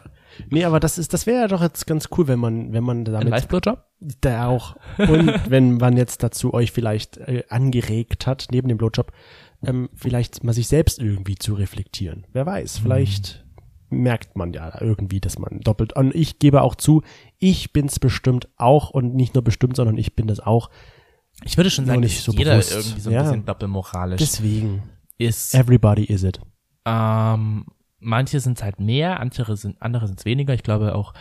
Nee, aber das ist, das wäre ja doch jetzt ganz cool, wenn man, wenn man Ein damit Live-Blowjob? Der auch. Und wenn man jetzt dazu euch vielleicht äh, angeregt hat, neben dem Blowjob, ähm, vielleicht mal sich selbst irgendwie zu reflektieren. Wer weiß, vielleicht merkt man ja irgendwie, dass man doppelt. Und ich gebe auch zu, ich bin's bestimmt auch und nicht nur bestimmt, sondern ich bin das auch. Ich würde schon sagen, nicht so jeder bewusst. irgendwie so ein Ja. bisschen doppelmoralisch Deswegen, ist. everybody is it. Ähm, manche sind halt mehr, andere sind andere sind weniger. Ich glaube auch,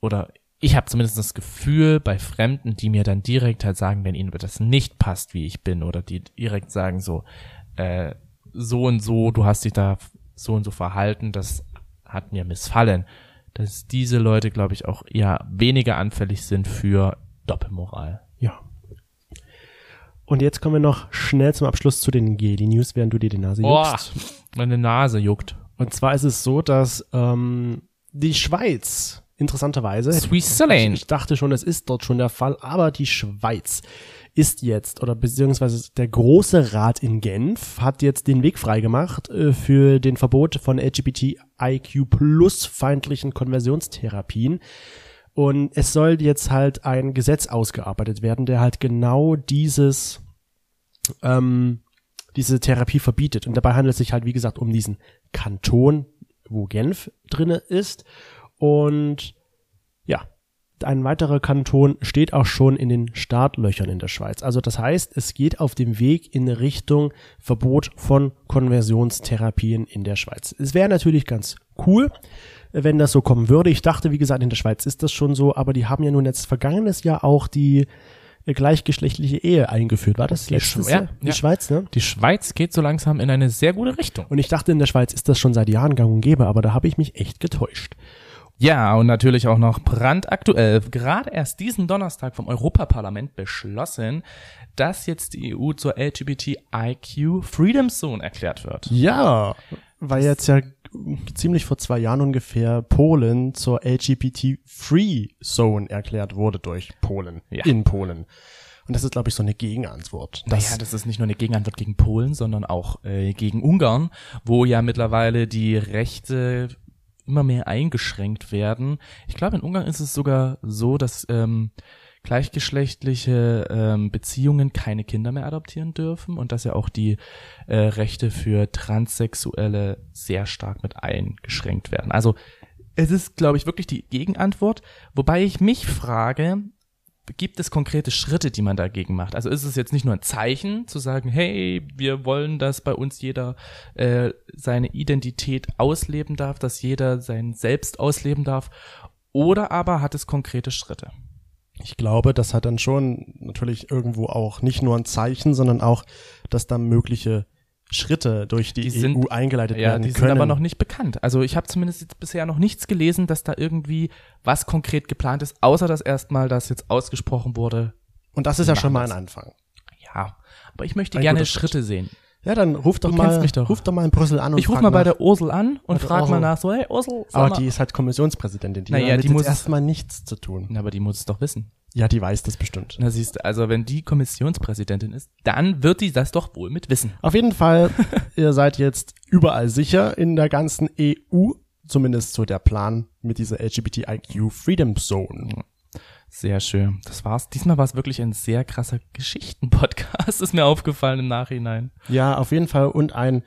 oder ich habe zumindest das Gefühl bei Fremden, die mir dann direkt halt sagen, wenn ihnen das nicht passt, wie ich bin, oder die direkt sagen so, äh, so und so, du hast dich da so und so verhalten, das hat mir missfallen. Dass diese Leute, glaube ich, auch eher weniger anfällig sind für Doppelmoral. Ja. Und jetzt kommen wir noch schnell zum Abschluss zu den Geli News, während du dir die Nase Boah, juckst. meine Nase juckt. Und zwar ist es so, dass ähm, die Schweiz interessanterweise. Switzerland. Ich dachte schon, es ist dort schon der Fall, aber die Schweiz ist jetzt, oder beziehungsweise der große Rat in Genf hat jetzt den Weg freigemacht äh, für den Verbot von LGBTIQ plus feindlichen Konversionstherapien. Und es soll jetzt halt ein Gesetz ausgearbeitet werden, der halt genau dieses, ähm, diese Therapie verbietet. Und dabei handelt es sich halt, wie gesagt, um diesen Kanton, wo Genf drinne ist. Und ein weiterer Kanton steht auch schon in den Startlöchern in der Schweiz. Also das heißt, es geht auf dem Weg in Richtung Verbot von Konversionstherapien in der Schweiz. Es wäre natürlich ganz cool, wenn das so kommen würde. Ich dachte, wie gesagt, in der Schweiz ist das schon so, aber die haben ja nun jetzt vergangenes Jahr auch die äh, gleichgeschlechtliche Ehe eingeführt. War das Die letztes Jahr? ja, Die ja. Schweiz, ne? Die Schweiz geht so langsam in eine sehr gute Richtung. Und ich dachte, in der Schweiz ist das schon seit Jahren gang und gäbe, aber da habe ich mich echt getäuscht. Ja, und natürlich auch noch brandaktuell, gerade erst diesen Donnerstag vom Europaparlament beschlossen, dass jetzt die EU zur LGBTIQ Freedom Zone erklärt wird. Ja, weil jetzt ja ziemlich vor zwei Jahren ungefähr Polen zur LGBT-Free Zone erklärt wurde durch Polen, Ja. in Polen. Und das ist, glaube ich, so eine Gegenantwort. Das, naja, das ist nicht nur eine Gegenantwort gegen Polen, sondern auch äh, gegen Ungarn, wo ja mittlerweile die Rechte immer mehr eingeschränkt werden. Ich glaube, in Ungarn ist es sogar so, dass ähm, gleichgeschlechtliche ähm, Beziehungen keine Kinder mehr adoptieren dürfen und dass ja auch die äh, Rechte für Transsexuelle sehr stark mit eingeschränkt werden. Also es ist, glaube ich, wirklich die Gegenantwort, wobei ich mich frage, gibt es konkrete Schritte, die man dagegen macht? Also ist es jetzt nicht nur ein Zeichen zu sagen, hey, wir wollen, dass bei uns jeder äh, seine Identität ausleben darf, dass jeder sein Selbst ausleben darf, oder aber hat es konkrete Schritte? ich glaube, das hat dann schon natürlich irgendwo auch nicht nur ein Zeichen, sondern auch, dass da mögliche Schritte durch die, Die EU sind- eingeleitet Ja, werden die können. sind aber noch nicht bekannt. Also ich habe zumindest jetzt bisher noch nichts gelesen, dass da irgendwie was konkret geplant ist, außer dass erstmal das jetzt ausgesprochen wurde. Und das ist ja schon mal ein Anfang. Ja, aber ich möchte Ein gerne guter Schritt. Schritte sehen. Ja, dann ruf doch Du mal, doch. ruf doch mal in Brüssel an und Ich rufe frag mal bei nach. der Ursel an und Bei frage mal nach, so, hey Ursel, Aber mal. die ist halt Kommissionspräsidentin. Die Naja, hat damit die muss- erstmal nichts zu tun. Na, aber die muss es doch wissen. Ja, die weiß das bestimmt. Na siehst du, also wenn die Kommissionspräsidentin ist, dann wird die das doch wohl mit wissen. Auf jeden Fall, ihr seid jetzt überall sicher in der ganzen EU. Zumindest so der Plan mit dieser LGBTIQ Freedom Zone. Sehr schön. Das war's. Diesmal war es wirklich ein sehr krasser Geschichten-Podcast, ist mir aufgefallen im Nachhinein. Ja, auf jeden Fall. Und ein,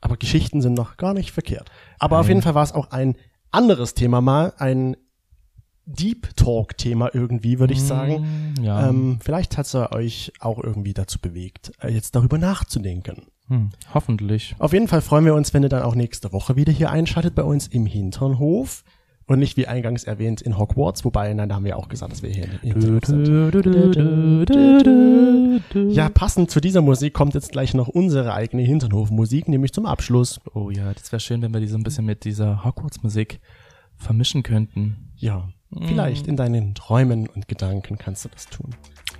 aber Geschichten sind noch gar nicht verkehrt. Aber auf Nein. jeden Fall war es auch ein anderes Thema mal, ein Deep Talk Thema irgendwie, würde ich sagen. Mm, Ja. Ähm, vielleicht hat es euch auch irgendwie dazu bewegt, äh, jetzt darüber nachzudenken. hm, hoffentlich. Auf jeden Fall freuen wir uns, wenn ihr dann auch nächste Woche wieder hier einschaltet bei uns im Hinternhof. Und nicht wie eingangs erwähnt in Hogwarts, wobei, nein, da haben wir auch gesagt, dass wir hier Hinternhof sind. Ja, passend zu dieser Musik kommt jetzt gleich noch unsere eigene Hinternhof-Musik, nämlich zum Abschluss. Oh ja, das wäre schön, wenn wir die so ein bisschen mit dieser Hogwarts-Musik vermischen könnten. Ja, vielleicht in deinen Träumen und Gedanken kannst du das tun.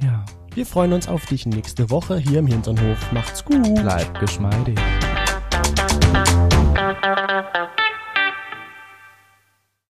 Ja, Wir freuen uns auf dich nächste Woche hier im Hinternhof. Macht's gut. bleib geschmeidig.